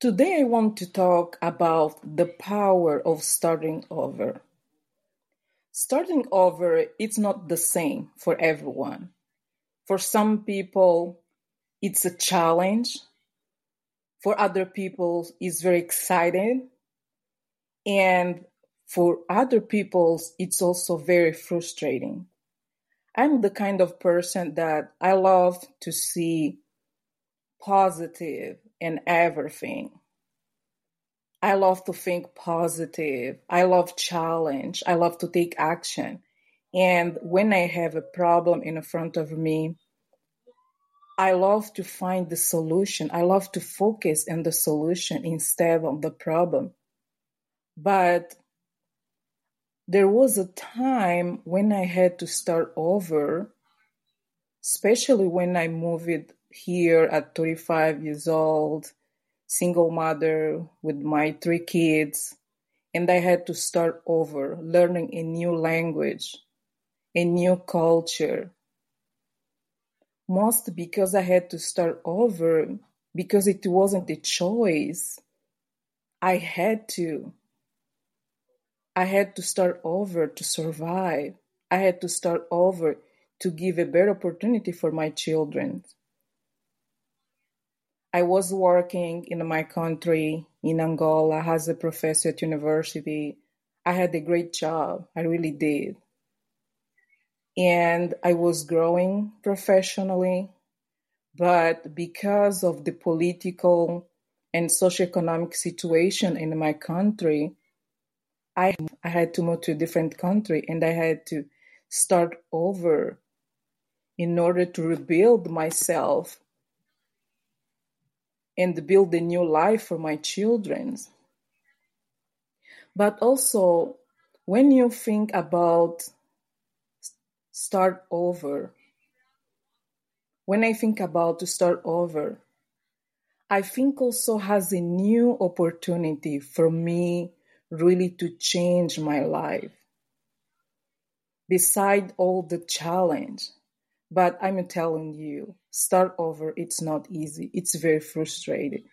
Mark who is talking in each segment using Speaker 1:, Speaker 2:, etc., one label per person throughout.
Speaker 1: Today I want to talk about the power of starting over. Starting over, it's not the same for everyone. For some people, it's a challenge. For other people, it's very exciting. And for other people, it's also very frustrating. I'm the kind of person that I love to see positive in everything. I love to think positive. I love challenge. I love to take action. And when I have a problem in front of me, I love to find the solution. I love to focus on the solution instead of the problem. But there was a time when I had to start over, especially when I moved here at 35 years old, single mother with my three kids, and I had to start over, learning a new language, a new culture. Most because I had to start over because it wasn't a choice. I had to. I had to start over to survive. I had to start over to give a better opportunity for my children. I was working in my country in Angola as a professor at university. I had a great job. I really did. And I was growing professionally. But because of the political and socioeconomic situation in my country, I, I had to move to a different country and I had to start over in order to rebuild myself and build a new life for my children. But also, when you think about start over, when I think about to start over, I think also has a new opportunity for me really to change my life. Beside all the challenge, but I'm telling you, start over, it's not easy. It's very frustrating.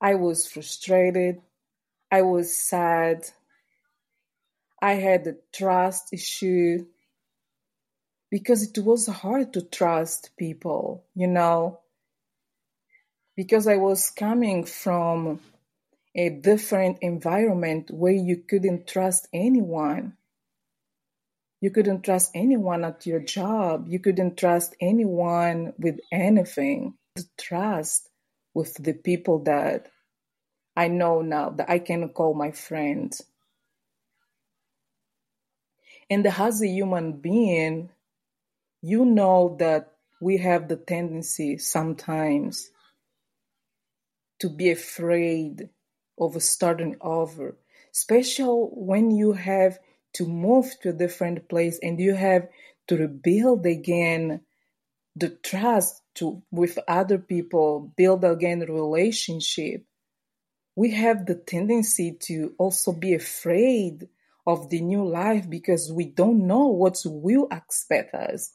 Speaker 1: I was frustrated. I was sad. I had a trust issue because it was hard to trust people, you know, because I was coming from a different environment where you couldn't trust anyone. You couldn't trust anyone at your job. You couldn't trust anyone with anything. Trust with the people that I know now that I can call my friends. And as a human being, you know that we have the tendency sometimes to be afraid of starting over, especially when you have to move to a different place and you have to rebuild again the trust to with other people, build again relationship. We have the tendency to also be afraid of the new life because we don't know what will expect us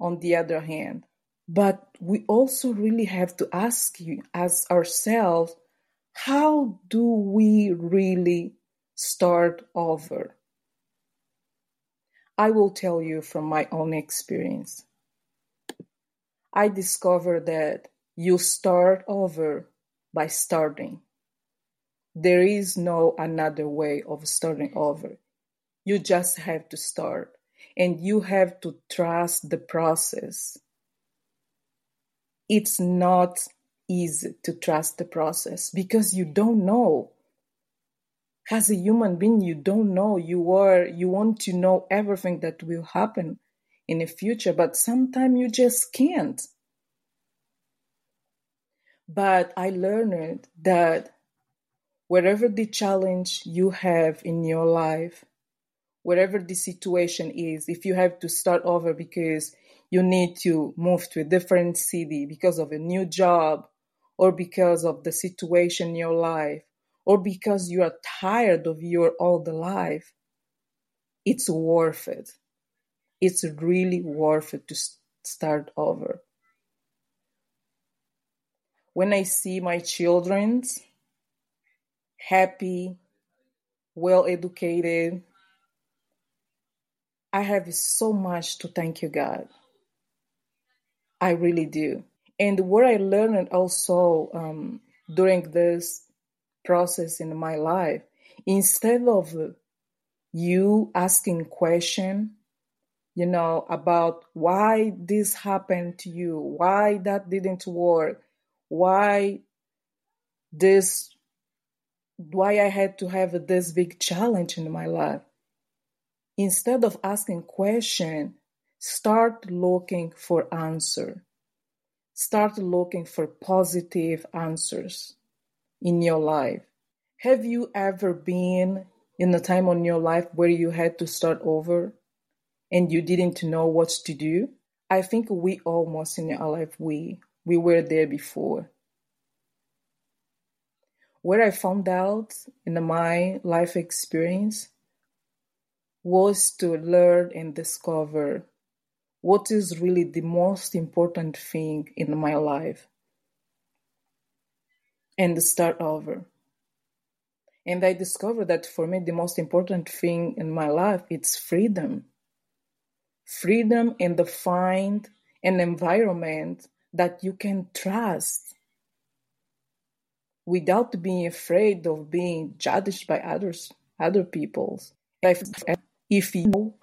Speaker 1: on the other hand. But we also really have to ask you as ourselves, how do we really start over? I will tell you from my own experience. I discovered that you start over by starting. There is no another way of starting over. You just have to start and you have to trust the process. It's not easy to trust the process because you don't know as a human being you don't know. You are you want to know everything that will happen in the future but sometimes you just can't. But i learned that whatever the challenge you have in your life whatever the situation is if you have to start over because you need to move to a different city because of a new job or because of the situation in your life or because you are tired of your old life, it's worth it. It's really worth it to start over. when I see my children happy, well educated, I have so much to thank you, God. I really do. And what I learned also um, during this process in my life, instead of you asking question, you know, about why this happened to you, why that didn't work, why this, why I had to have this big challenge in my life. Instead of asking question, start looking for answer. Start looking for positive answers in your life. Have you ever been in a time in your life where you had to start over and you didn't know what to do? I think we all almost in our life we we were there before. What I found out in my life experience was to learn and discover what is really the most important thing in my life and start over. And I discovered that for me, the most important thing in my life is freedom. Freedom and to find an environment that you can trust without being afraid of being judged by others, other peoples. If, if you know